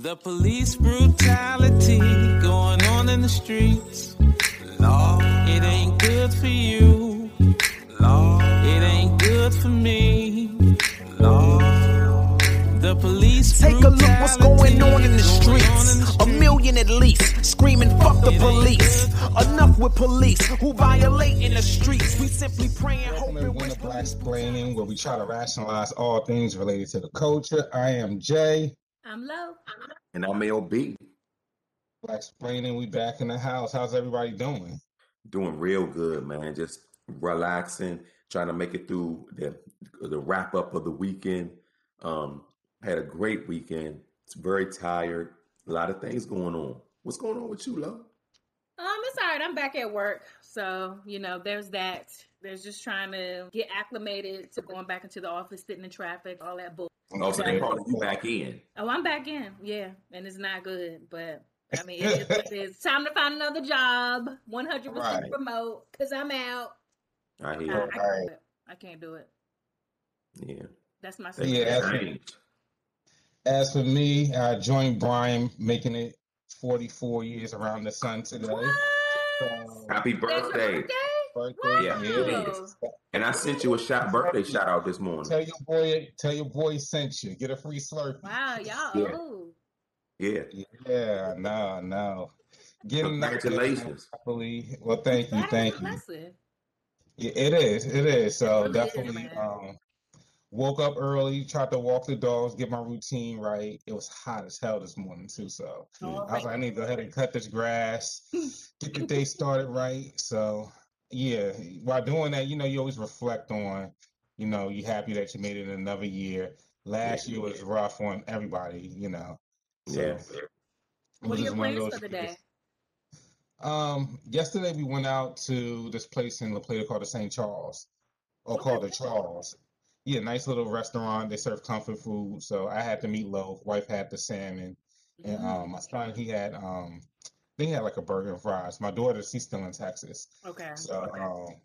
The police brutality going on in the streets. Lord, it ain't good for you. Lord, it ain't good for me. Lord, the police Take a look what's going on in the brutality going on in streets. the A million at least screaming, fuck the police. Enough with police who violate in the streets. We simply praying, Welcome hoping, we're Black Explaining, where we try to rationalize all things related to the culture. I am Jay. I'm low. And I'm LB, Black Explaining, we back in the house. How's everybody doing? doing real good, man. Just relaxing, trying to make it through the the wrap up of the weekend. Um, had a great weekend. It's very tired. A lot of things going on. What's going on with you, love? Um, it's all right. I'm back at work, so you know, there's that. There's just trying to get acclimated to going back into the office, sitting in traffic, all that bull. Oh, so they calling you back in. Oh, I'm back in, yeah, and it's not good, but I mean, it is what it is. Time to find another job, 100 Right. percent remote, cause I'm out. I I, hear. I, can't Right. do it. I can't do it. Yeah. That's my Things Yeah, secret. have. As for me, I joined Brian making it 44 years around the sun today. What? So, Happy That's birthday. Birthday? birthday, Yeah, yeah. it is. And I sent you a shot birthday shout out this morning. Tell your boy, tell your boy sent you. Get a free Slurpee. Wow, y'all. Yeah. Oh, Yeah. Yeah, no, no. Getting up there, Congratulations. happily. Well, thank you, thank you. Yeah, it is. It is. So really is, definitely man. um woke up early, tried to walk the dogs, get my routine right. It was hot as hell this morning too. So Oh, I was like, I need to go ahead and cut this grass, get the day started right. So yeah, while doing that, you know, you always reflect on, you know, you happy that you made it another year. Last year was rough on everybody, you know. So Yeah. What are your just plans for the day? Um, yesterday we went out to this place in La Plata called the St. Charles, or called the Charles. Yeah, nice little restaurant. They serve comfort food. So I had the meatloaf. Wife had the salmon, and Mhm. um, my son he had um, I think he had like a burger and fries. My daughter she's still in Texas, Okay. so um,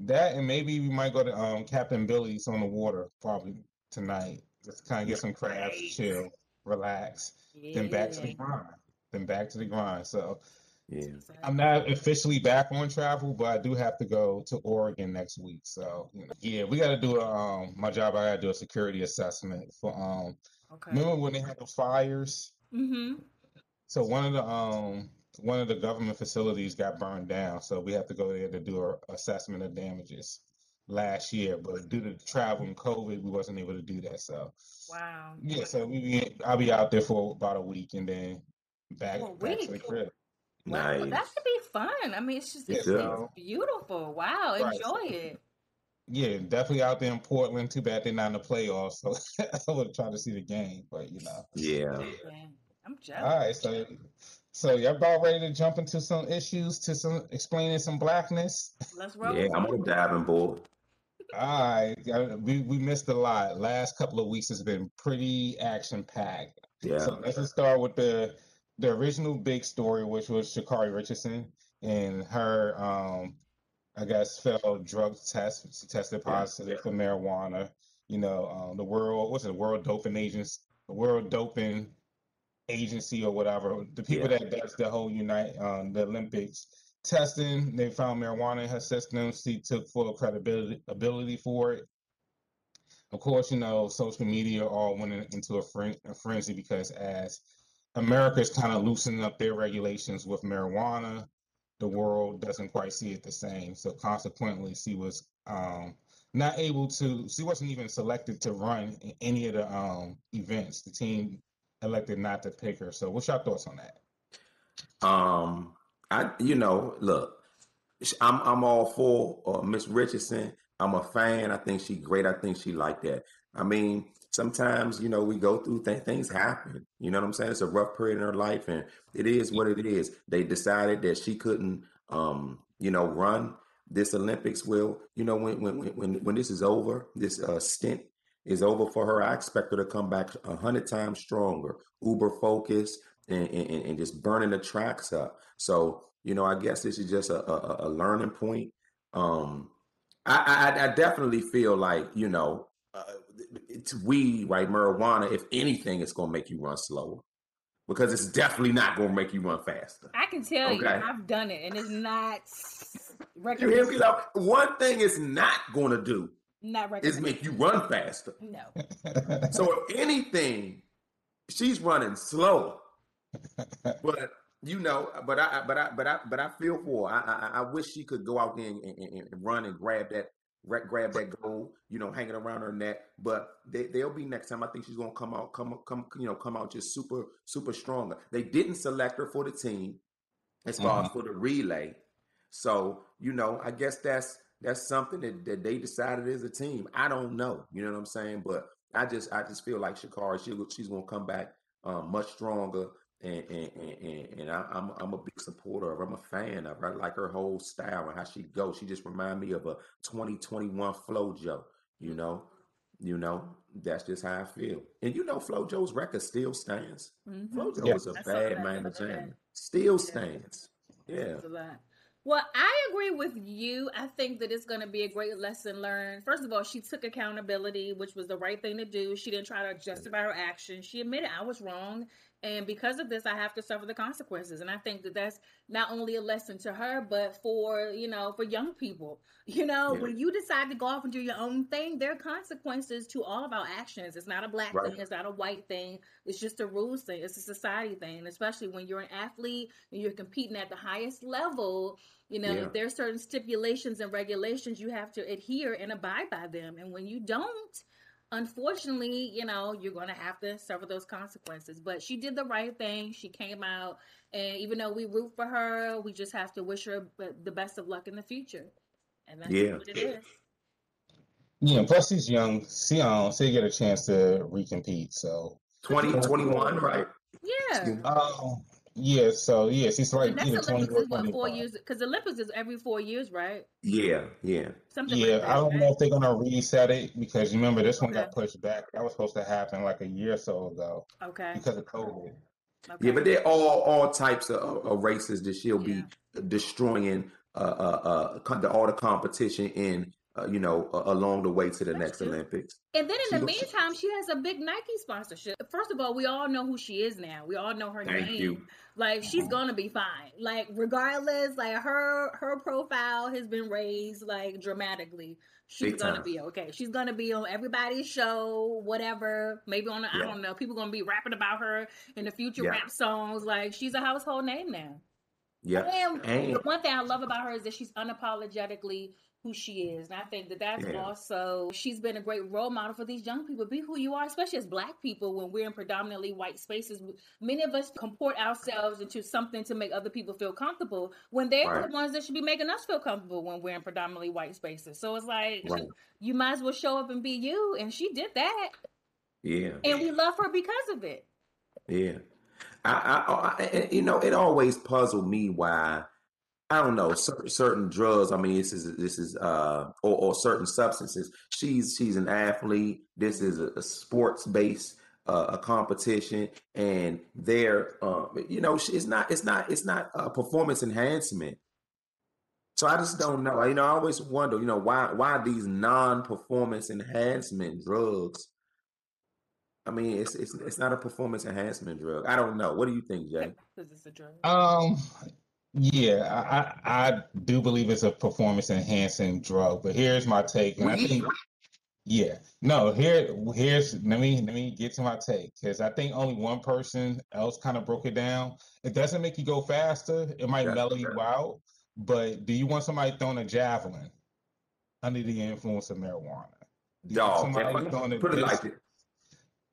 that and maybe we might go to um Captain Billy's on the water probably tonight. Just kind of get some crabs, Nice. chill, relax, then back to the Yeah. grind, then back to the grind. So. Yeah. I'm not officially back on travel, but I do have to go to Oregon next week. So, you know, yeah, we got to do a um my job. I got to do a security assessment for um. Okay. Remember when they had the fires? Mm-hmm. So one of the um one of the government facilities got burned down. So we have to go there to do a assessment of damages last year, but due to travel and COVID, we wasn't able to do that. So Wow. yeah, so we be, I'll be out there for about a week and then back Oh, a back to the week? crib. Wow, Nice. that should be fun. I mean, it's just it's, so- it's beautiful. Wow, Right. enjoy it. Yeah, definitely out there in Portland. Too bad they're not in the playoffs, so I would try to see the game. But you know, Yeah. Man, I'm all jealous. right. So, so y'all about ready to jump into some issues, to some explaining some blackness. Let's roll. Yeah. I'm on a diving board. All right, we we missed a lot. Last couple of weeks has been pretty action packed. Yeah. So let's just start with the the original big story, which was Sha'Carri Richardson and her, um, I guess, failed drug test. She tested Yeah. positive for marijuana. You know, um, the world, what's it, the World Doping agents, the World Doping Agency or whatever. The people Yeah. that does the whole unite, um, the Olympics testing, they found marijuana in her system. She took full credibility ability for it. Of course, you know, social media all went into a, fren- a frenzy because as America is kind of loosening up their regulations with marijuana, the world doesn't quite see it the same. So consequently, she was um, not able to. She wasn't even selected to run in any of the um, events. The team elected not to pick her. So, what's your thoughts on that? Um, I you know, look, I'm I'm all for uh, Miss Richardson. I'm a fan. I think she great. I think she like that. I mean, sometimes you know we go through th- things happen. You know what I'm saying? It's a rough period in her life, and it is what it is. They decided that she couldn't, um, you know, run this Olympics. Well, you know, when when when when this is over, this uh, stint is over for her. I expect her to come back a hundred times stronger, uber focused, and, and and just burning the tracks up. So you know, I guess this is just a a, a learning point. Um, I, I I definitely feel like you know, uh, it's weed, right? Marijuana. If anything, it's gonna make you run slower. because it's definitely not going to make you run faster. I can tell you, I've done it, and it's not You hear me? though? One thing it's not going to do Not is recommended. make you run faster. No. So if anything, she's running slower. But you know, but I, but I, but I, but I feel for her. I, I, I wish she could go out there and, and, and run and grab that, grab that goal. You know, hanging around her neck. But they, they'll be next time. I think she's gonna come out, come, come, you know, come out just super, super stronger. They didn't select her for the team as far as mm-hmm. for the relay. So you know, I guess that's that's something that, that they decided as a team. I don't know. You know what I'm saying? But I just, I just feel like Sha'Carri, she, she's gonna come back um, much stronger and and, and, and, and I, I'm I'm a big supporter of her. I'm a fan of her. I like her whole style and how she goes. She just remind me of a 2021 FloJo. You know, you know that's just how I feel. And you know, FloJo's record still stands. Mhm. FloJo Yeah. is a I bad that man of jam. Still Yeah. stands. Yeah. Well, I agree with you. I think that it's going to be a great lesson learned. First of all, she took accountability, which was the right thing to do. She didn't try to justify her actions. She admitted I was wrong, and because of this, I have to suffer the consequences. And I think that that's not only a lesson to her, but for you know, for young people. You know, Yeah. when you decide to go off and do your own thing, there are consequences to all of our actions. It's not a black Right. thing. It's not a white thing. It's just a rules thing. It's a society thing. And especially when you're an athlete and you're competing at the highest level, you know, Yeah. there's certain stipulations and regulations you have to adhere and abide by them. And when you don't, unfortunately, you know, you're going to have to suffer those consequences. But she did the right thing. She came out, and even though we root for her, we just have to wish her the best of luck in the future. And that's Yeah. what it is. Yeah, plus she's young. She um, she get a chance to recompete. So 2021, right? Yeah. um, yeah, so yeah, she's like And that's either twenty or is what four years because the Olympics is every four years, right? Yeah, yeah. Something Yeah, like that. I don't right? know if they're gonna reset it because you remember this one Okay. got pushed back. That was supposed to happen like a year or so ago Okay. because of COVID. okay. Yeah, but they're all all types of, of races that she'll be destroying uh, uh, uh, the, all the competition in, uh, you know, uh, along the way to the next. Olympics. And then She in the looks- meantime, she has a big Nike sponsorship. First of all, we all know who she is now. We all know her Thank name. you. Like she's gonna be fine. Like regardless, like her her profile has been raised like dramatically. She's Big gonna time. be okay. She's gonna be on everybody's show, whatever. Maybe on I Yeah. don't know. People gonna be rapping about her in the future Yeah. rap songs. Like she's a household name now. Yeah, And and the one thing I love about her is that she's unapologetically who she is. And I think that that's Yeah. also, she's been a great role model for these young people. Be who you are, especially as Black people when we're in predominantly white spaces. Many of us comport ourselves into something to make other people feel comfortable when they're Right. the ones that should be making us feel comfortable when we're in predominantly white spaces. So it's like, Right. you might as well show up and be you. And she did that. yeah, And we love her because of it. yeah. I, I, I, you know, it always puzzled me why I don't know certain, certain drugs. I mean, this is this is uh, or, or certain substances. She's she's an athlete. This is a, a sports based uh, a competition, and they're um, you know it's not it's not it's not a performance enhancement. So I just don't know. You know, I always wonder. You know, why why these non performance enhancement drugs? I mean, it's it's it's not a performance enhancement drug. I don't know. What do you think, Jay? Because it's a drug. Um, yeah, I, I do believe it's a performance enhancing drug, but here's my take, and I think yeah, no, here here's let me let me get to my take because I think only one person else kind of broke it down. It doesn't make you go faster. It might Yeah, mellow you yeah. out, but do you want somebody throwing a javelin under the influence of marijuana? Do you want somebody throwing a put it like it.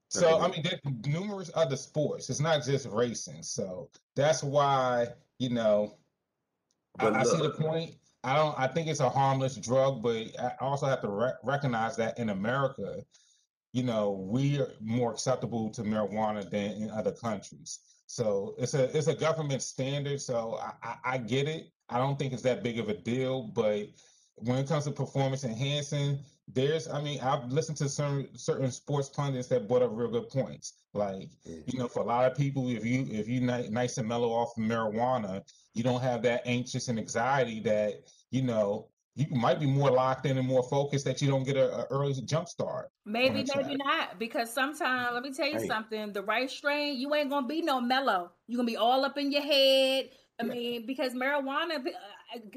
so I mean, there's numerous other sports. It's not just racing. So that's why you know But I, I see the point. I don't. I think it's a harmless drug, but I also have to re- recognize that in America, you know, we are more acceptable to marijuana than in other countries. So it's a it's a government standard. So I, I, I get it. I don't think it's that big of a deal. But when it comes to performance enhancing, there's I mean I've listened to certain certain sports pundits that brought up real good points. Like Yeah. you know, for a lot of people, if you if you nice and mellow off of marijuana, you don't have that anxious and anxiety that you know you might be more locked in and more focused that you don't get a, a early jump start. Maybe, maybe not. Because sometimes, let me tell you Hey. something: the right strain, you ain't gonna be no mellow. You gonna be all up in your head. I mean, because marijuana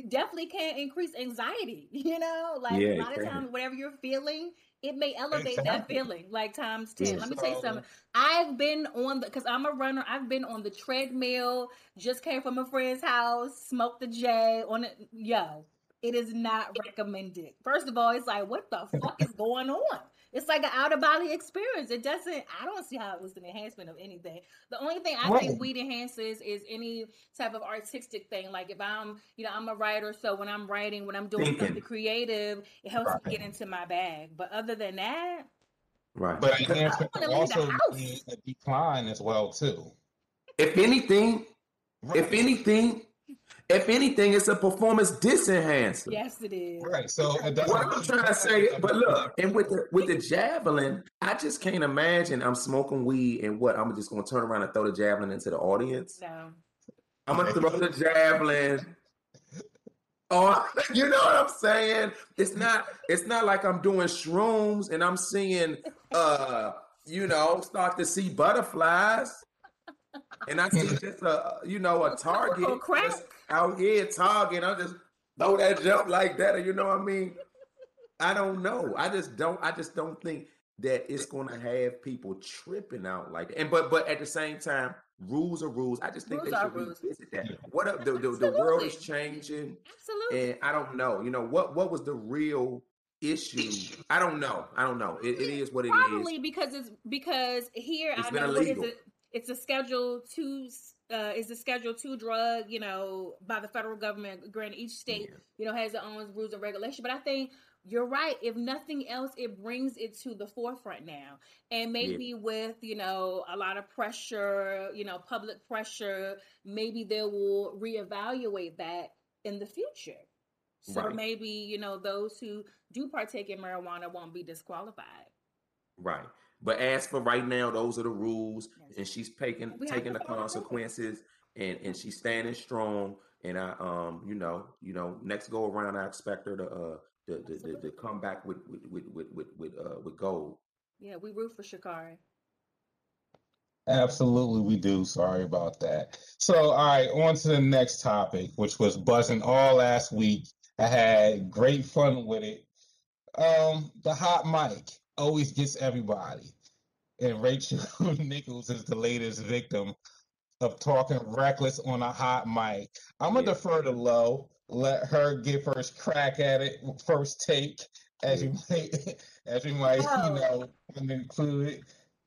definitely can increase anxiety. You know, like Yeah, a lot of times, whatever you're feeling, it may elevate that feeling like times ten. Yeah. Let me tell you something. I've been on the because I'm a runner. I've been on the treadmill. Just came from a friend's house. Smoked the J on it. Yo, it is not recommended. First of all, it's like, what the fuck is going on? It's like an out of body experience. It doesn't. I don't see how it was an enhancement of anything. The only thing I Right. think weed enhances is any type of artistic thing. Like if I'm, you know, I'm a writer, so when I'm writing, when I'm doing Thinking. something creative, it helps me get into my bag. But other than that, Right. But Because enhancement can also be a decline as well too. if anything, if anything, if anything, it's a performance disenhancer. yes, it is. Right. So it. What I'm trying to say, but look, and with the with the javelin, I just can't imagine I'm smoking weed and what I'm just gonna turn around and throw the javelin into the audience. No. I'm gonna throw the javelin. Oh, you know what I'm saying? It's not. It's not like I'm doing shrooms and I'm seeing, uh, you know, start to see butterflies, and I see just a, you know, a target Or crack. out here, target. I just throw that jump like that, or you know what I mean? I don't know. I just don't. I just don't think that it's going to have people tripping out like that. And but but at the same time, rules are rules. I just think Rules they should rules. revisit that. What up? The, the, the world is changing, Absolutely. and I don't know. You know what? What was the real issue? I don't know. I don't know. It, it is what it is. Probably because it's because here It's I been know what is illegal. it? It's a Schedule Two. Uh, is a Schedule Two drug, you know, by the federal government. Granted, each state, Yeah. you know, has their own rules and regulation. But I think you're right. If nothing else, it brings it to the forefront now, and maybe with you know a lot of pressure, you know, public pressure, maybe they will reevaluate that in the future. So Right. maybe you know those who do partake in marijuana won't be disqualified. Right. But as for right now, those are the rules, Yes. and she's taking We taking the follow the rules. consequences, and and she's standing strong. And I, um, you know, you know, next go around, I expect her to uh to to, to, to come back with with with with with, with uh with gold. Yeah, we root for Sha'Carri. Absolutely, we do. Sorry about that. So, all right, on to the next topic, which was buzzing all last week. I had great fun with it. Um, the hot mic always gets everybody, and Rachel Nichols is the latest victim of talking reckless on a hot mic. I'm gonna Yeah. defer to Lo, let her give first crack at it, first take, as you might, as you might, Oh. you know, include it.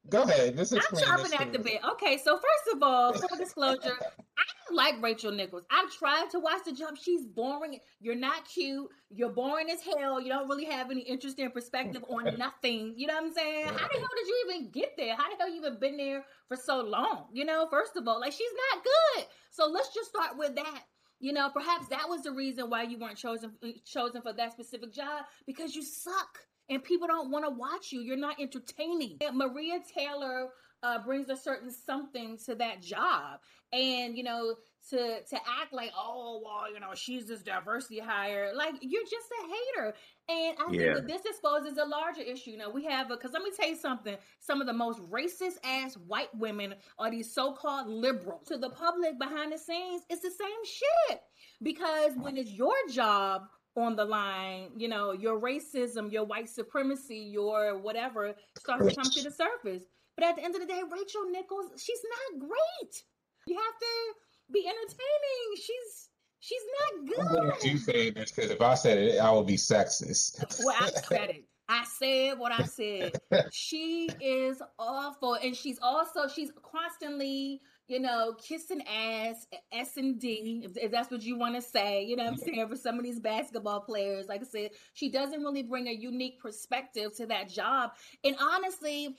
Go ahead, just I'm this at the bit. Okay, so first of all, full disclosure, I don't like Rachel Nichols. I've tried to watch the jump. She's boring. You're not cute. You're boring as hell. You don't really have any interesting perspective on nothing. You know what I'm saying? How the hell did you even get there? How the hell you even been there for so long? You know, first of all, like she's not good. So let's just start with that. You know, perhaps that was the reason why you weren't chosen uh, chosen for that specific job because you suck and people don't want to watch you. You're not entertaining. And Maria Taylor uh, brings a certain something to that job, and you know, to to act like, oh well, you know, she's this diversity hire, like you're just a hater. And I Yeah. think that this exposes a larger issue. You know, we have a because let me tell you something. Some of the most racist ass white women are these so-called liberals. To the public behind the scenes, it's the same shit. Because when it's your job on the line, you know, your racism, your white supremacy, your whatever starts to come to the surface. But at the end of the day, Rachel Nichols, she's not great. You have to be entertaining. She's she's not good. I'm glad you this because if I said it, I would be sexist. Well, I said it. I said what I said. She is awful, and she's also she's constantly, you know, kissing ass, S and D, if, if that's what you want to say. You know, what I'm mm-hmm. saying for some of these basketball players, like I said, she doesn't really bring a unique perspective to that job. And honestly,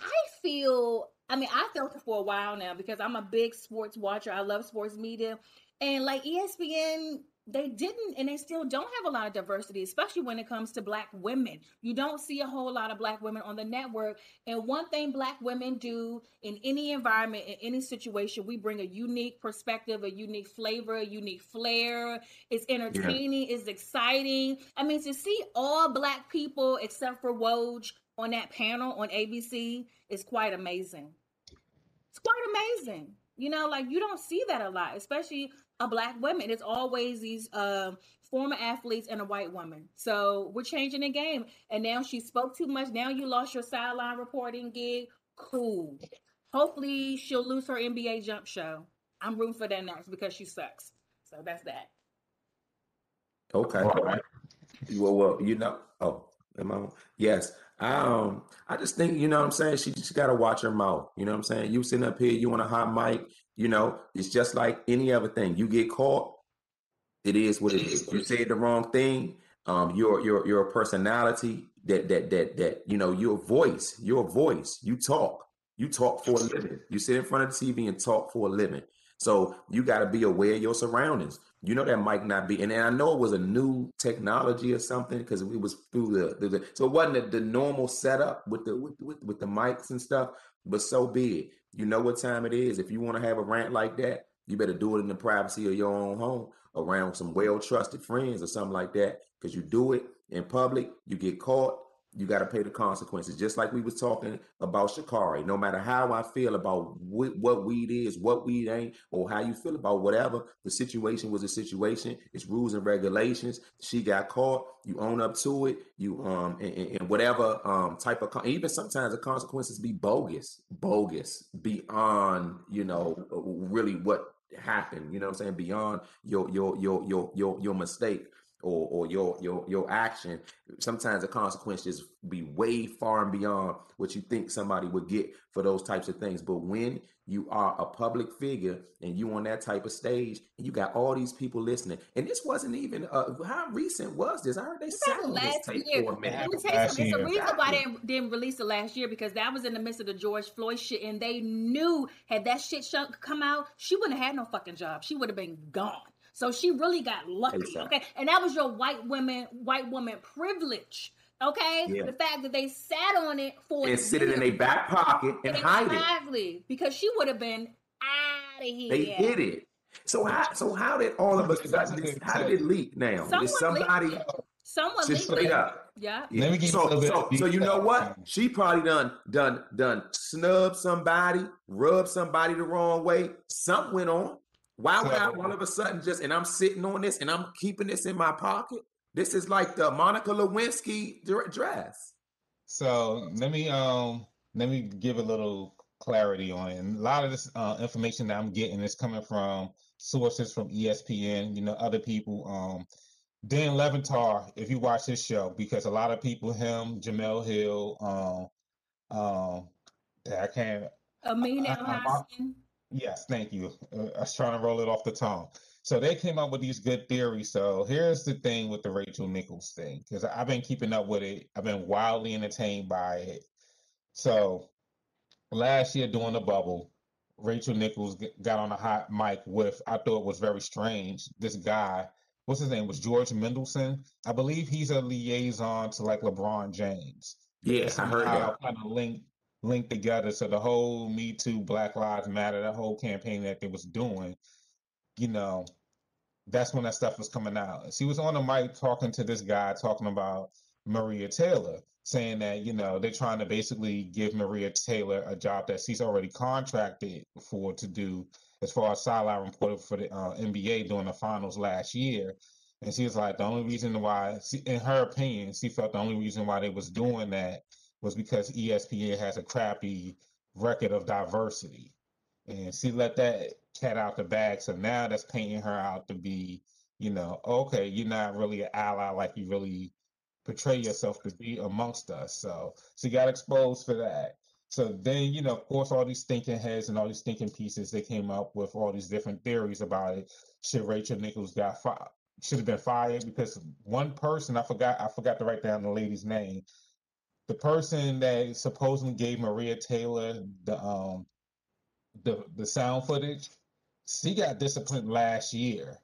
I feel. I mean, I felt it for a while now because I'm a big sports watcher. I love sports media, and like ESPN they didn't and they still don't have a lot of diversity especially when it comes to black women. You don't see a whole lot of black women on the network and one thing black women do in any environment in any situation we bring a unique perspective a unique flavor a unique flair. It's entertaining yeah. it's exciting. I mean to see all black people except for woj on that panel on abc is quite amazing. It's quite amazing. You know, like you don't see that a lot, especially a black woman. It's always these uh, former athletes and a white woman. So we're changing the game. And now she spoke too much. Now you lost your sideline reporting gig. Cool. Hopefully she'll lose her NBA jump show. I'm rooting for that next because she sucks. So that's that. Okay. All right. Well, well, you know. Oh, am I? Yes. Um, I just think, you know what I'm saying? She just got to watch her mouth. You know what I'm saying? You sitting up here, you want a hot mic, you know, it's just like any other thing. You get caught, it is what it is. You say the wrong thing, um, your your your personality, that that that that you know, your voice, your voice, you talk. You talk for a living. You sit in front of the TV and talk for a living. So you got to be aware of your surroundings. You know that might not be, and, and I know it was a new technology or something because it was through the, the, the, so it wasn't the, the normal setup with the with, with, with the mics and stuff. But so be it. You know what time it is. If you want to have a rant like that, you better do it in the privacy of your own home around some well trusted friends or something like that. Because you do it in public, you get caught, you got to pay the consequences. Just like we was talking about Sha'Carri. No matter how I feel about wh- what weed is, what weed ain't, or how you feel about whatever, the situation was a situation. It's rules and regulations. She got caught. You own up to it. You um and, and whatever um type of con- even sometimes the consequences be bogus, bogus beyond you know really what happened. You know what I'm saying? Beyond your your your your your your mistake or or your your your action sometimes the consequences be way far and beyond what you think somebody would get for those types of things. But when you are a public figure and you on that type of stage and you got all these people listening and this wasn't even uh, how recent was this? I heard they sat on this tape year. for a minute. Let me tell you something it's a reason why they didn't, didn't release it last year? Because that was in the midst of the george floyd shit and they knew had that shit shunk come out she wouldn't have had no fucking job. She would have been gone so she really got lucky. Exactly. Okay. And that was your white women, white woman privilege. Okay. Yeah. The fact that they sat on it for and sit it in their back pocket and hide it. exactly, it. Because she would have been out of here. They hid it. So how so how did all of us how did it leak now? Someone did somebody leaked Someone just straight it. up. Yeah. yeah. So, so, so you know what? She probably done done done snub somebody, rub somebody the wrong way. Something went on. Why would I all of a sudden just and I'm sitting on this and I'm keeping this in my pocket? This is like the Monica Lewinsky dress. So let me um let me give a little clarity on it. And a lot of this uh, information that I'm getting is coming from sources from ESPN, you know, other people. Um, Dan Le Batard, if you watch his show, because a lot of people, him, Jemele Hill, um, um, I can't. Amin El Yes, thank you. Uh, I was trying to roll it off the tongue. So they came up with these good theories. So here's the thing with the Rachel Nichols thing, because I've been keeping up with it. I've been wildly entertained by it. So last year during the bubble, Rachel Nichols got on a hot mic with, I thought was very strange. This guy, what's his name, was George Mendelsohn. I believe he's a liaison to like LeBron James. Yes, I heard that. Kind of linked linked together. So the whole Me Too, Black Lives Matter, the whole campaign that they was doing, you know, that's when that stuff was coming out. She was on the mic talking to this guy, talking about Maria Taylor, saying that you know they're trying to basically give Maria Taylor a job that she's already contracted for to do as far as sideline reporter for the uh, NBA during the finals last year. And she was like, the only reason why, she, in her opinion, she felt the only reason why they was doing that was because ESPN has a crappy record of diversity. And she let that cat out the bag. So now that's painting her out to be, you know, okay, you're not really an ally like you really portray yourself to be amongst us. So she got exposed for that. So then, you know, of course, all these thinking heads and all these thinking pieces, they came up with all these different theories about it. Should Rachel Nichols got fired? Should have been fired because one person I forgot I forgot to write down the lady's name the person that supposedly gave Maria Taylor the um the the sound footage, she got disciplined last year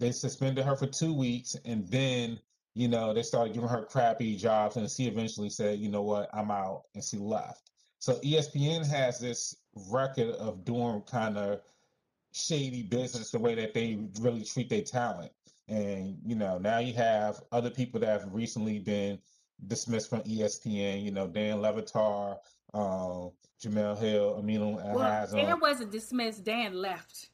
they suspended her for two weeks, and then you know they started giving her crappy jobs, and she eventually said, "You know what? I'm out," and she left. So ESPN has this record of doing kind of shady business the way that they really treat their talent. And you know, now you have other people that have recently been dismissed from ESPN. You know, Dan Le Batard, um, Jemele Hill, Aminu well, Dan wasn't dismissed. Dan left.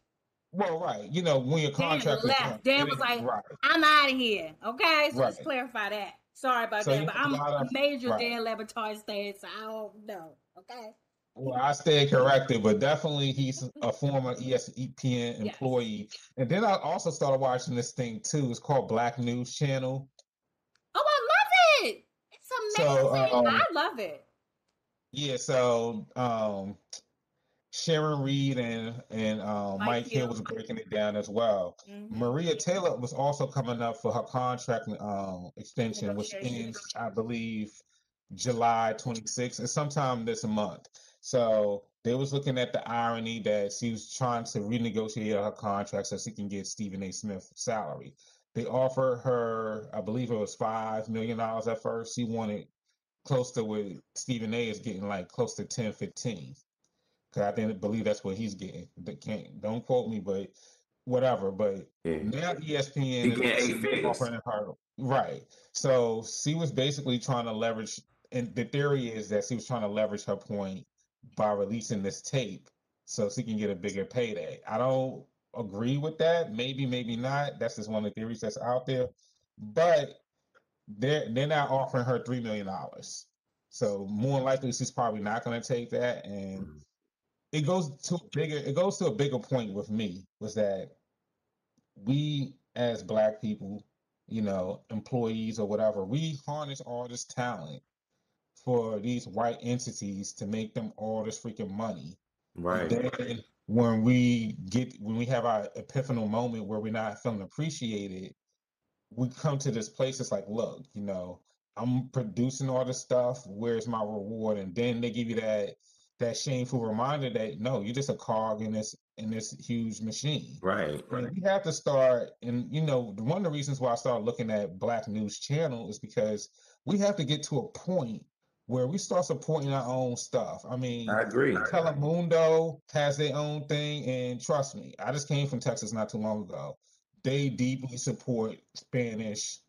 Well, right. You know, when your contract Dan left, Dan was like, right. "I'm out of here." Okay, so right. let's clarify that. Sorry about so that, but I'm a major right. Dan Le Batard fan, so I don't know. Okay. Well, I stay corrected, but definitely he's a former ESPN employee. Yes. And then I also started watching this thing too. It's called Black News Channel. Oh, I love it! It's amazing. So, um, I love it. Yeah. So um, Sharon Reed and and um, Mike, Mike Hill was breaking it down as well. Mm-hmm. Maria Taylor was also coming up for her contract um, extension, which ends, I believe, July 26th, and sometime this month. So they was looking at the irony that she was trying to renegotiate her contract so she can get Stephen A. Smith salary. They offered her, I believe it was five million dollars at first. She wanted close to what Stephen A. is getting, like close to 10, 15. Cause I didn't believe that's what he's getting. They can't don't quote me, but whatever. But yeah. now ESPN is offering her right. So she was basically trying to leverage and the theory is that she was trying to leverage her point by releasing this tape so she can get a bigger payday. I don't agree with that. Maybe, maybe not. That's just one of the theories that's out there. But they're they're not offering her three million dollars. So more likely she's probably not gonna take that. And mm-hmm. it goes to a bigger it goes to a bigger point with me was that we as black people, you know, employees or whatever, we harness all this talent for these white entities to make them all this freaking money. Right. And then when we get when we have our epiphanal moment where we're not feeling appreciated, we come to this place. It's like, look, you know, I'm producing all this stuff. Where's my reward? And then they give you that that shameful reminder that no, you're just a cog in this in this huge machine. Right. And we have to start. And you know, one of the reasons why I started looking at Black News Channel is because we have to get to a point where we start supporting our own stuff. I mean, I agree. Telemundo has their own thing, and trust me, I just came from Texas not too long ago. They deeply support Spanish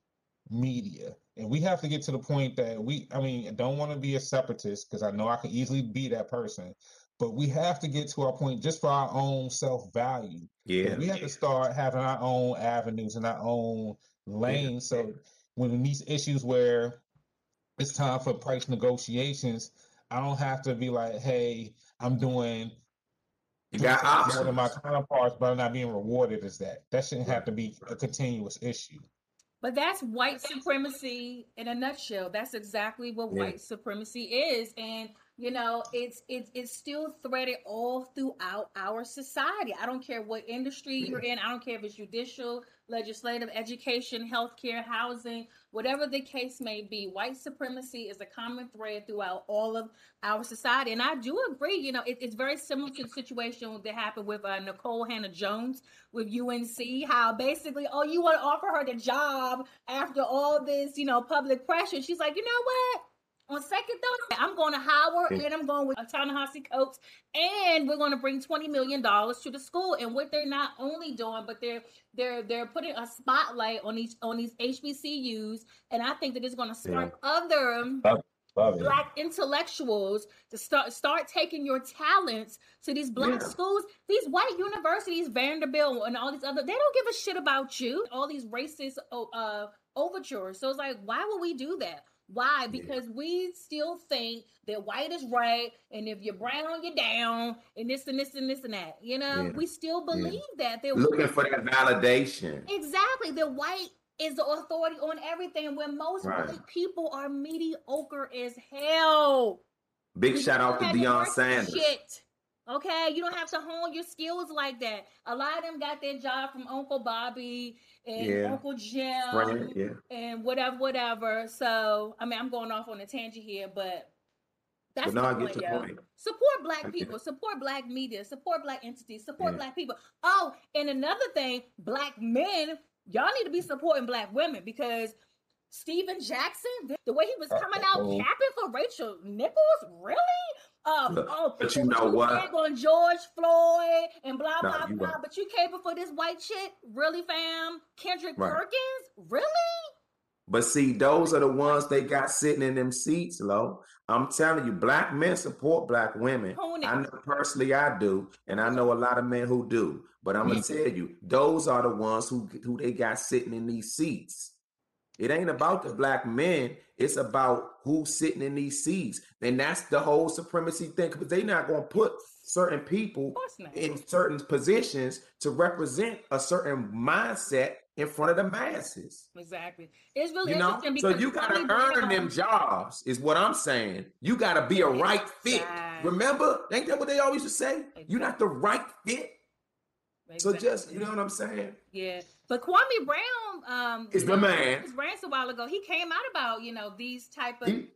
media, and we have to get to the point that we. I mean, I don't want to be a separatist because I know I could easily be that person, but we have to get to our point just for our own self value. Yeah, we have to start having our own avenues and our own lanes. Yeah. So when these issues where it's time for price negotiations, I don't have to be like, hey, I'm doing you got options. more than my counterparts, but I'm not being rewarded as that. That shouldn't have to be a continuous issue. But that's white supremacy in a nutshell. That's exactly what yeah. white supremacy is. And you know it's it's it's still threaded all throughout our society i don't care what industry you're in i don't care if it's judicial legislative education healthcare housing whatever the case may be white supremacy is a common thread throughout all of our society. And i do agree you know it, it's very similar to the situation that happened with uh, nikole hannah jones with unc how basically oh you want to offer her the job after all this you know public pressure. She's like you know what on second thought, I'm going to Howard and I'm going with Ta-Nehisi Coates, and we're going to bring twenty million dollars to the school. And what they're not only doing, but they're they're they're putting a spotlight on these on these HBCUs, and I think that it's going to spark yeah. other. black intellectuals to start start taking your talents to these black yeah. schools these white universities vanderbilt and all these other they don't give a shit about you all these racist uh overtures so it's like why would we do that why? Because yeah. we still think that white is right, and if you're brown, you're down, and this and this and this and that. You know, yeah. we still believe yeah. that. They're looking for that validation. Exactly. The white is the authority on everything, when most right. white people are mediocre as hell. Big we shout out to Deion Sanders. Shit. Okay, you don't have to hone your skills like that. A lot of them got their job from Uncle Bobby and yeah. Uncle Jim yeah. and whatever, whatever. So, I mean, I'm going off on a tangent here, but that's but the point. Point. Support black people, support black media, support black entities, support yeah. black people. Oh, and another thing, black men y'all need to be supporting black women because Stephen Jackson, the way he was coming out Uh-oh. capping for Rachel Nichols, really? Look, oh, but you know what? On George Floyd and blah No, blah blah. right. But you caping for this white shit, really, fam? Kendrick Right. Perkins, really? But see, those are the ones they got sitting in them seats, low. I'm telling you, black men support black women. Who I know personally I do, and I know a lot of men who do. But I'm gonna tell you, those are the ones who who they got sitting in these seats. It ain't about the black men, it's about who's sitting in these seats. And that's the whole supremacy thing, because they're not gonna put certain people Of course not. in certain positions to represent a certain mindset in front of the masses. Exactly. It's really You know, interesting so you gotta earn them jobs, is what I'm saying. You gotta be a right fit. Exactly. Remember, ain't that what they always used to say? You're not the right fit. So just, you know what I'm saying? Yeah, but Kwame Brown, um, Is the man. his rants a while ago. He came out about you know these type of He,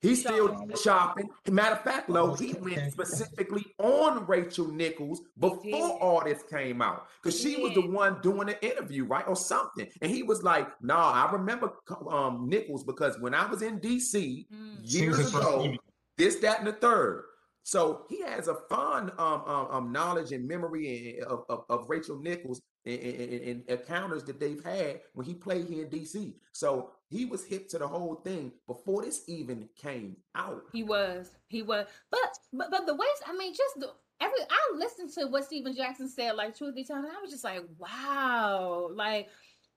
he's still shopping. Matter of fact, Lo, he went specifically on Rachel Nichols before all this came out. Because she was the one doing the interview, right? Or something. And he was like, nah, I remember um Nichols because when I was in DC Mm. Years ago, this, that, and the third. So he has a fond um, um, um knowledge and memory of, of, of Rachel Nichols and, encounters that they've had when he played here in DC. So he was hip to the whole thing before this even came out. He was. He was. But but but the ways. I mean, just the every. I listened to what Stephen Jackson said like two or three and I was just like, wow. Like,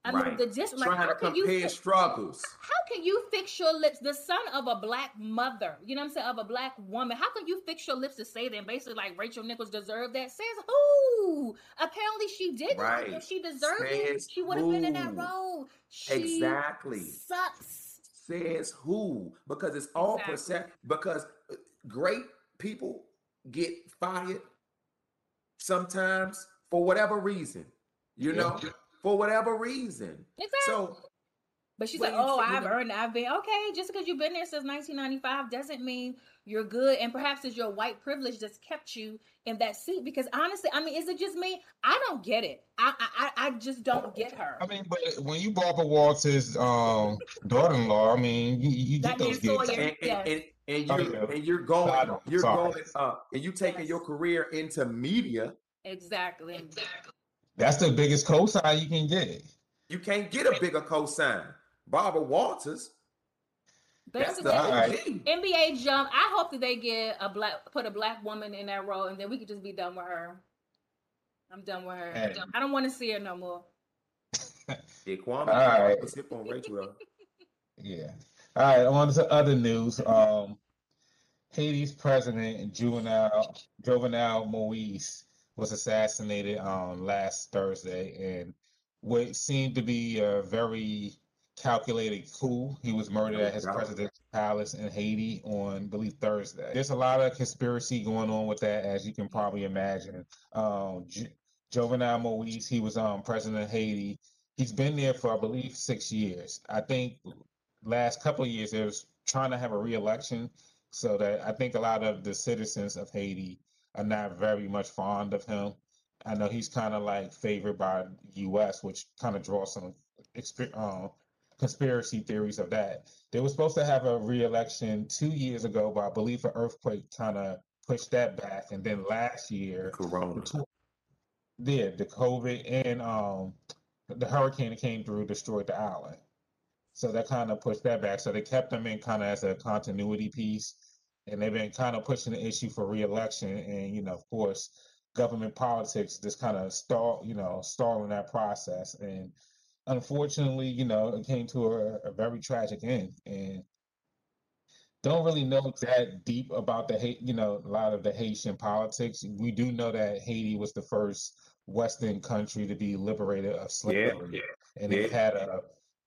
I mean, Right. the dis. Like, Trying how to can you? compare fi- struggles. How can you fix your lips? The son of a black mother, you know what I'm saying, of a black woman. How can you fix your lips to say that? Basically, like Rachel Nichols deserved that. Says who? Apparently, she didn't. Right. If she deserved it, she would have been in that role. She Exactly. Sucks. Says who? Because it's all Exactly. percent. Because uh, great people get fired sometimes for whatever reason. You Yeah. Know, for whatever reason. Exactly. So But she's Well, like, "Oh, I've earned. it. I've been okay. Just because you've been there since 1995 doesn't mean you're good. And perhaps it's your white privilege that's kept you in that seat. Because honestly, I mean, is it just me? I don't get it. I I, I I just don't get her. I mean, but when you Barbara Walters' um, daughter-in-law, I mean, you, you get That those man gigs. Sawyer. and, Yes. and, and, Oh, you're yeah. and you're going I know. you're Sorry. going uh and you taking Yes. your career into media Exactly. exactly. That's the biggest cosign you can get. you can't get a bigger cosign barbara walters that's Basically, the All right. NBA jump. I hope that they get a black, put a black woman in that role, and then we could just be done with her. I'm done with her. Hey. I don't want to see her no more. Yeah, Kwame, All right. let's on Rachel. Yeah. All right. On to other news. Um, Haiti's president Juvenal Jovenel Moise was assassinated um last Thursday, and what seemed to be a very calculated coup. He was murdered at his presidential palace in Haiti on, I believe, Thursday. There's a lot of conspiracy going on with that, as you can probably imagine. Um, J- Jovenel Moise, he was um president of Haiti. He's been there for, I believe, six years. I think last couple of years they was trying to have a re-election, so that I think a lot of the citizens of Haiti are not very much fond of him. I know he's kind of like favored by U.S., which kind of draws some exp- uh, conspiracy theories of that. They were supposed to have a re-election two years ago, but I believe an earthquake kind of pushed that back. And then last year, corona yeah, the COVID and um the hurricane that came through destroyed the island. So that kind of pushed that back. So they kept them in kind of as a continuity piece. And they've been kind of pushing the issue for reelection. And, you know, of course, government politics just kind of stall, you know, stalling that process. And unfortunately, you know, it came to a, a very tragic end. And don't really know that deep about the hate, you know, a lot of the Haitian politics. We do know that Haiti was the first Western country to be liberated of slavery, and it had a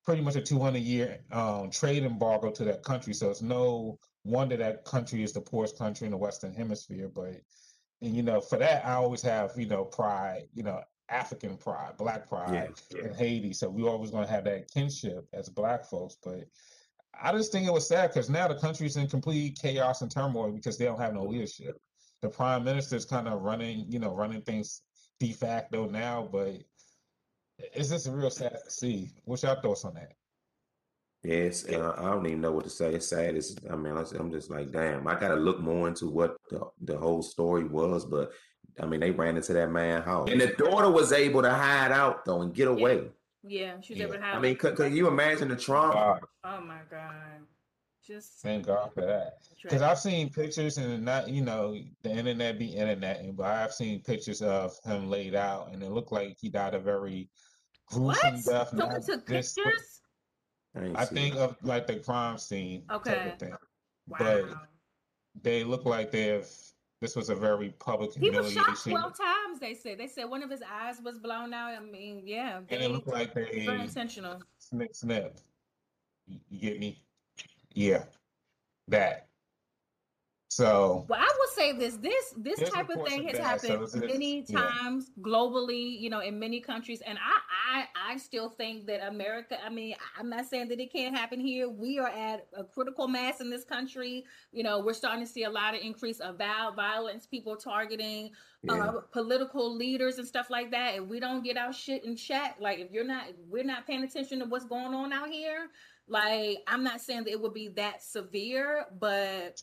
pretty much a 200 year um, trade embargo to that country. So it's no wonder that country is the poorest country in the Western Hemisphere. But and you know, for that, I always have you know pride, you know, African pride, Black pride yeah. in Haiti. So we always going to have that kinship as Black folks. But I just think it was sad because now the country's in complete chaos and turmoil because they don't have no mm-hmm. leadership. The prime minister's kind of running, you know, running things de facto now, but It's just a real sad to see. What's your thoughts on that? Yes, and I, I don't even know what to say. It's sad. It's, I mean, I- I'm just like, damn. I gotta look more into what the, the whole story was, but I mean, they ran into that man house, and the daughter was able to hide out though and get away. Yeah, she was Yeah. able to have. I mean, could, could you imagine the trauma? Oh my god, just thank God for that. Because I've seen pictures and not, you know, the internet be internet, but I've seen pictures of him laid out, and it looked like he died a very gruesome what? death. Someone took just- pictures. I, I think it. of like the crime scene type Okay. of thing. Wow. But they look like they've. This was a very public He was shot humiliation, twelve times. They said. They said one of his eyes was blown out. I mean, yeah, and they, it looked like they very intentional. snip snip. You you get me? Yeah, that. So Well, I will say this: this this type of thing has that, so happened is- many yeah. times globally, you know, in many countries, and I, I, I still think that America. I mean, I'm not saying that it can't happen here. We are at a critical mass in this country. You know, we're starting to see a lot of increase of violence, people targeting Yeah. uh, political leaders and stuff like that. If we don't get our shit in check, like if you're not, we're not paying attention to what's going on out here. Like, I'm not saying that it would be that severe, but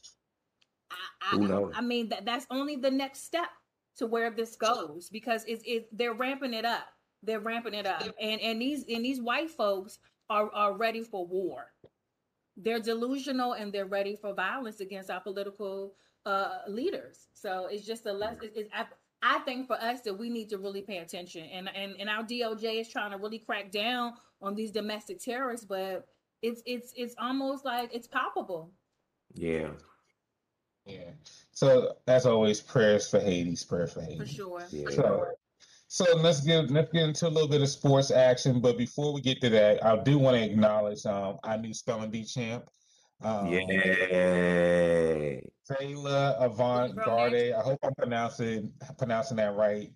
I, Who knows? I mean that that's only the next step to where this goes because it's it they're ramping it up. They're ramping it up, and and these and these white folks are are ready for war. They're delusional and they're ready for violence against our political uh, leaders. So it's just a less. It, it, I, I think for us that we need to really pay attention, and and and our DOJ is trying to really crack down on these domestic terrorists, but it's it's it's almost like it's palpable. yeah. Yeah. So as always, prayers for Haiti. Prayers for Haiti. For sure. Yeah. So, so let's get let's get into a little bit of sports action. But before we get to that, I do want to acknowledge um our new spelling bee champ. Um, Yay. Zaila Avant-Garde. I hope I'm pronouncing pronouncing that right.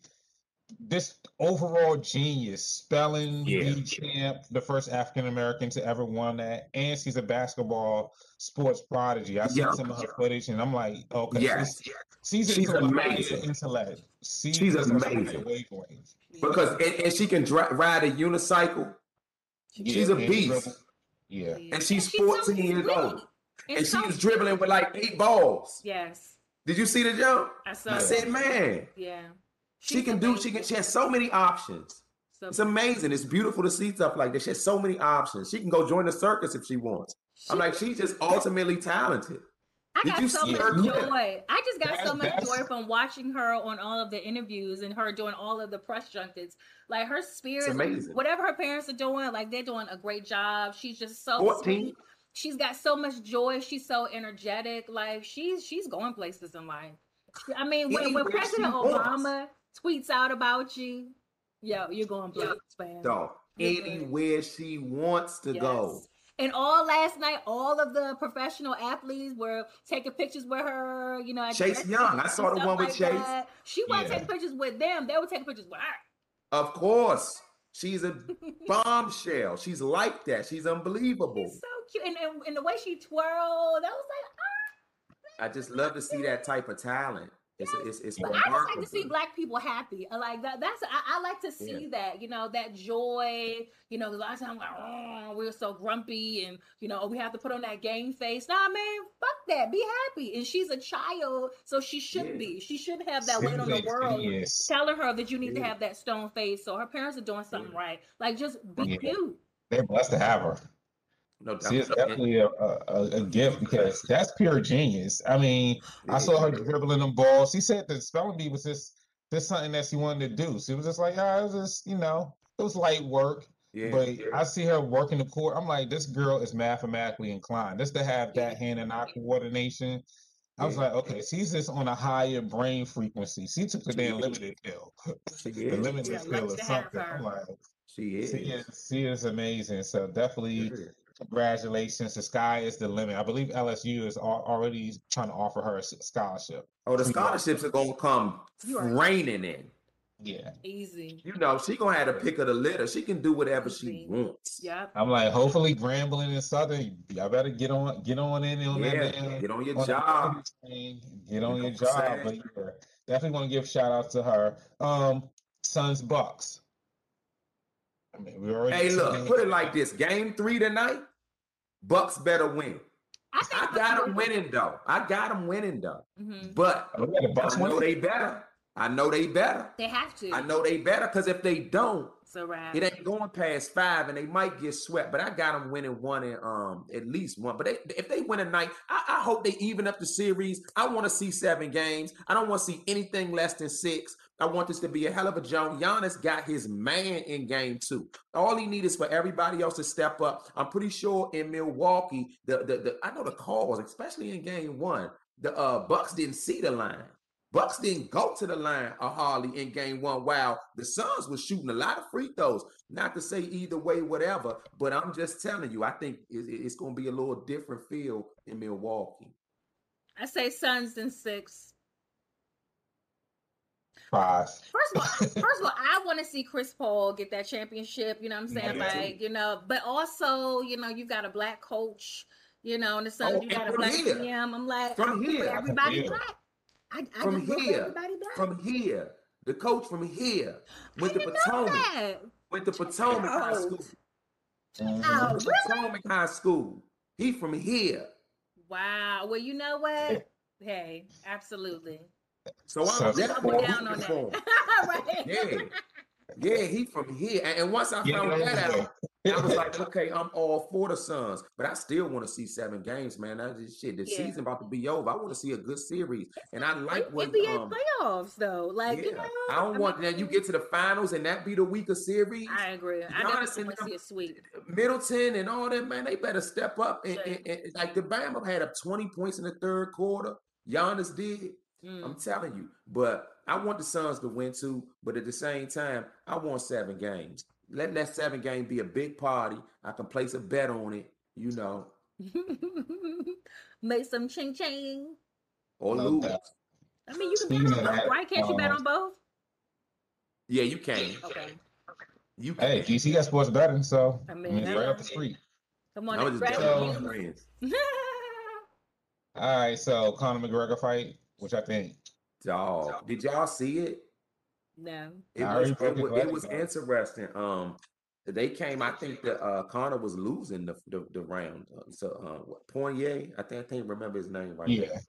This overall genius, spelling Yeah. bee champ, the first African American to ever won that, and she's a basketball sports prodigy. I Yeah. seen some of her footage, and I'm like, okay, Yes. she's, she's, She's into amazing. intellect. She She's is on a amazing. wavelength. Because and, and she can dri- ride a unicycle, She's a beast. dribble. Yeah. and she's 14 years old, and she so is dribbling with like eight balls. Yes, Did you see the jump? I saw. I said, man, yeah, she can do. She can. She has so many options. So It's amazing. It's beautiful to see stuff like this. She has so many options. She can go join the circus if she wants. I'm like, she's just ultimately talented. I did got you so see much her joy. I just got so much joy from watching her on all of the interviews and her doing all of the press junkets. Like her spirit, amazing. whatever her parents are doing, like they're doing a great job. She's just so 14. sweet. She's got so much joy. She's so energetic. Like she's she's going places in life. I mean, when, when President Obama, wants. Tweets out about you, yo, you're going places, man. Yeah. Anywhere she wants to go. And all last night, all of the professional athletes were taking pictures with her. You know, Chase Young. I saw the one with like Chase. that. She wasn't Yeah. taking pictures with them; they were taking pictures with her. Of course. She's a bombshell. She's like that. She's unbelievable. She's so cute, and, and and the way she twirled, I was like, ah. I just love to see that type of talent. It's it's it's I just like to see black people happy. Like that. That's I, I like to see that. You know that joy. You know, 'cause a lot of times like, oh, we're so grumpy, and you know we have to put on that game face. Nah, man, fuck that. Be happy. And she's a child, so she should Yeah. be. She should have that weight on the world. genius. Telling her that you need to have that stone face, so her parents are doing something Yeah. right. Like just be Yeah. cute. They're blessed to have her. No She is definitely a, a, a gift because that's pure genius. I mean, I saw her dribbling them balls. She said the spelling bee was just just something that she wanted to do. She was just like, ah, it was just, you know, it was light work. Yeah. But I see her working the court. I'm like, this girl is mathematically inclined. Just to have that hand and eye coordination. I was like, okay, she's just on a higher brain frequency. She took the damn limited pill. The limited Yeah, pill lucky is something. I'm like, She is. she is, she is amazing. So definitely congratulations. The sky is the limit. I believe LSU is already trying to offer her a s- scholarship. Oh, the scholarships are gonna come raining in. Yeah. Easy. You know, she gonna have to pick of the litter. She can do whatever she wants. Yep. I'm like, hopefully Grambling and Southern, y'all better get on get on in on that Yeah, damn- get on your on job. Get on You your know what I'm job. But yeah, definitely want to give shout out to her. Um, Suns Bucks. I mean, we already. Hey, look, put it like this: Game three tonight, Bucks better win. I, think I got them winning though. I got them winning though. hmm But Oh, yeah, the Bucks I know winning? they better. I know they better. They have to. I know they better because if they don't, It's it ain't going past five, and they might get swept. But I got them winning one and um at least one. But they, if they win a night, I, I hope they even up the series. I want to see seven games. I don't want to see anything less than six. I want this to be a hell of a jump. Giannis got his man in game two. All he needs is for everybody else to step up. I'm pretty sure in Milwaukee, the the, the I know the calls, especially in game one, the uh Bucks didn't see the line. Bucks didn't go to the line of Harley in game one. While the Suns was shooting a lot of free throws. Not to say either way, whatever, but I'm just telling you, I think it- it- it's going to be a little different feel in Milwaukee. I say Suns in six. First of all, first of all, I want to see Chris Paul get that championship. You know what I'm saying? Yeah. Like, you know, but also, you know, you got a black coach. You know, and the Suns, Oh, you got a black here. GM. I'm like, From I here. everybody black. I, I From here. black. From here, the coach from here went to Potomac. Went to Potomac High Oh. School. Mhm. Oh, really? Potomac High School. He from here. Wow. Well, you know what? Hey, absolutely. So I'm So- definitely Double down on rooting that. right. Yeah. Yeah, he from here. And, and once I Yeah, found that yeah. out, I was like, okay, I'm all for the Suns, but I still want to see seven games, man. That just shit. The Yeah. season about to be over. I want to see a good series, and I like what. NBA Um, playoffs, though. Like, you know, I don't want mean, that. You get to the finals and that be the weaker series. I agree. I Giannis definitely want to see a sweep. Middleton and all that, man, they better step up. And, Yeah. and- and- like the Bama had up 20 points in the third quarter. Giannis did. Mm. I'm telling you. But I want the Suns to win too. But at the same time, I want seven games. Let that seven game be a big party. I can place a bet on it, you know, Make some ching ching. or Love lose. that. I mean, you can Speaking bet of on both, that, right? Can't you bet um, on both? Yeah, you can. Okay. You can. Hey, DC got sports betting, so I I mean, mean, it's right yeah. up the street. Come on, I was just So- my Williams. friends. All right, so Conor McGregor fight, which I think Dog. Did y'all see it? no. It I was, it it was, it was interesting. Um, they came. I think that uh, Conor was losing the the, the round. Uh, So uh, what, Poirier, I think I can't remember his name right. now. yeah,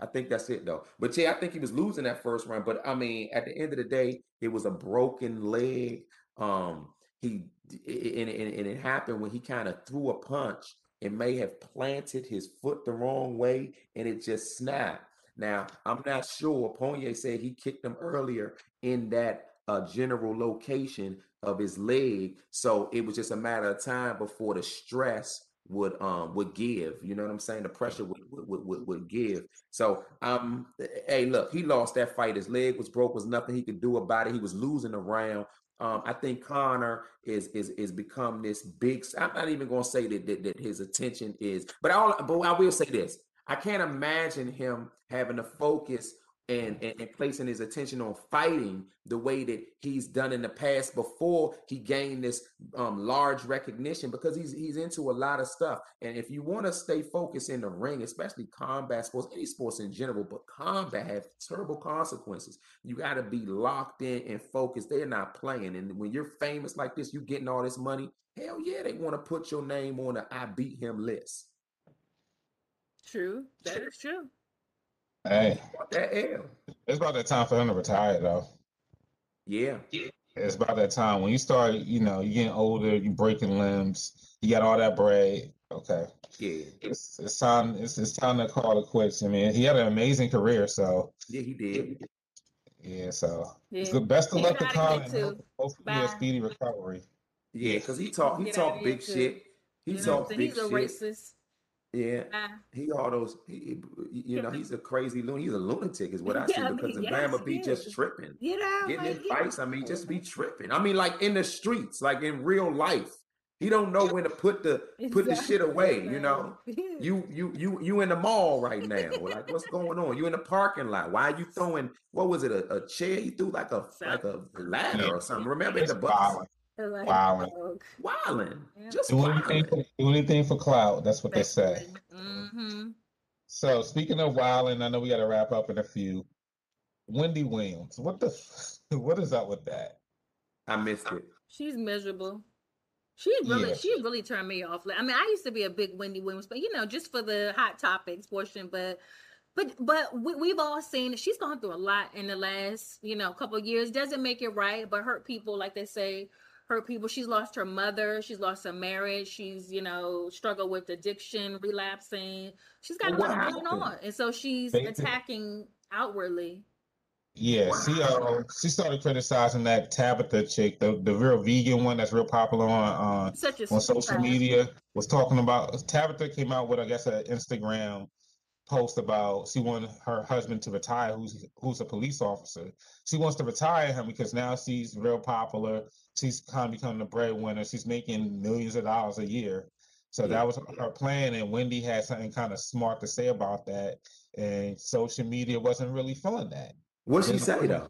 I think that's it though. But yeah, I think he was losing that first round. But I mean, at the end of the day, it was a broken leg. Um, he and, and, and it happened when he kind of threw a punch. It may have planted his foot the wrong way, and it just snapped. Now I'm not sure. Poirier said he kicked him earlier in that uh, general location of his leg, so it was just a matter of time before the stress would um would give. You know what I'm saying? The pressure would would would, would give. So um, hey, look, he lost that fight. His leg was broke. Was nothing he could do about it. He was losing the round. Um, I think Conor is is is become this big. I'm not even going to say that, that that his attention is, but all. But I will say this: I can't imagine him having to focus and, and and placing his attention on fighting the way that he's done in the past before he gained this um, large recognition because he's he's into a lot of stuff. And if you want to stay focused in the ring, especially combat sports, any sports in general, but combat have terrible consequences. You got to be locked in and focused. They're not playing. And when you're famous like this, you're getting all this money. Hell yeah, they want to put your name on the I beat him list. True. That is true. hey, What that L? it's about that time for him to retire, though. Yeah. It's about that time when you start, you know, you getting older, you breaking limbs, you got all that bread. Okay, Yeah. it's, it's time. It's, it's time to call it quits. I mean, he had an amazing career, so Yeah, he did. yeah. So it's Yeah. good. Best of luck to outta here, Conor. and too. hope- Hopefully, a Bye. speedy recovery. Yeah, because he talk he Get talk big shit. He You know what talk I'm saying? big He's a shit. racist. Yeah. Uh, He all those, he, he- you know, he's a crazy loon. He's a lunatic, is what I see. Yeah, I because mean, the yes, Bama be he just tripping, you know, getting like, in yeah. fights. I mean, just be tripping. I mean, like in the streets, like in real life, he don't know when to put the put the shit away. You know, you you you you in the mall right now. Like, what's going on? You in the parking lot? Why are you throwing? What was it? A, a chair? He threw like a like a ladder or something. Remember in the bus? Violent. Like, Wow. Wilding, Yeah. just Do anything, for, do anything for clout. That's what they say. Mm-hmm. So speaking of wilding, I know we got to wrap up in a few. Wendy Williams, what the, what is up with that? I missed it. She's miserable. She really, Yeah. she really turned me off. Like, I mean, I used to be a big Wendy Williams, but you know, just for the hot topics portion. But, but, but we, we've all seen it. She's gone through a lot in the last, you know, couple of years. Doesn't make it right, but hurt people, like they say, hurt people. She's lost her mother. She's lost her marriage. She's, you know, struggled with addiction, relapsing. She's got a lot going on, and so she's attacking outwardly. Yeah, she uh, she started criticizing that Tabitha chick, the the real vegan one that's real popular on uh, on social media. Was talking about Tabitha came out with I guess an Instagram post about she wanted her husband to retire, who's who's a police officer. She wants to retire him because now she's real popular. She's kind of becoming the breadwinner. She's making millions of dollars a year. So Yeah. that was her plan, and Wendy had something kind of smart to say about that, and social media wasn't really feeling that. What'd she say though?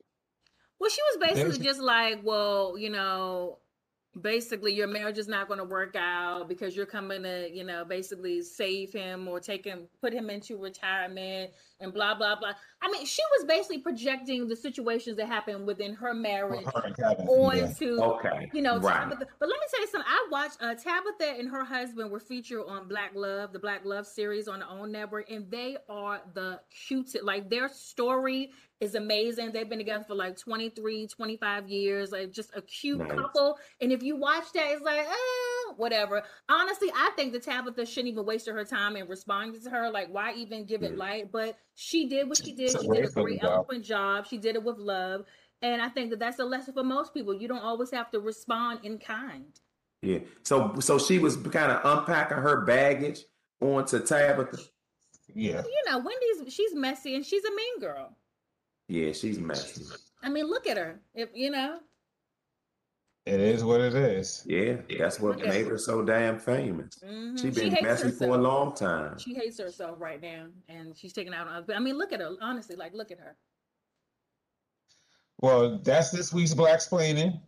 Well, she was basically There's- just like, well, you know, basically your marriage is not going to work out because you're coming to, you know, basically save him or take him, put him into retirement and blah, blah, blah. I mean, she was basically projecting the situations that happened within her marriage Her and Kevin, on yeah. to Okay. you know, right. Tabitha. But let me tell you something. I watched uh, Tabitha and her husband were featured on Black Love, the Black Love series on the OWN network, and they are the cutest. Like their story is amazing. They've been together for like 23, 25 years. Like just a cute Nice. couple. And if you watch that, it's like, eh, whatever. Honestly, I think that Tabitha shouldn't even waste her time in responding to her. Like, why even give it Yeah. light? But she did what she did. She did a great, eloquent job. She did it with love. And I think that that's a lesson for most people. You don't always have to respond in kind. Yeah. So so she was kind of unpacking her baggage onto Tabitha. Yeah. You know, Wendy's she's messy and she's a mean girl. Yeah, she's messy. I mean, look at her. If you know, It is what it is. Yeah, that's what Okay. made her so damn famous. mhm. She been hates messy for a long time. She hates herself right now, and she's taking out on. But I mean, look at her. Honestly, like look at her. Well, that's this week's Black Splaining.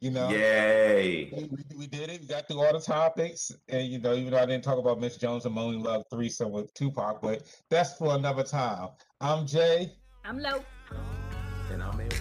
You know, Yay. we, we- we did it. We got through all the topics, and you know, even though I didn't talk about Miss Jones and Moaning Love threesome with Tupac, but that's for another time. I'm Jay. I'm low. And I'm LP.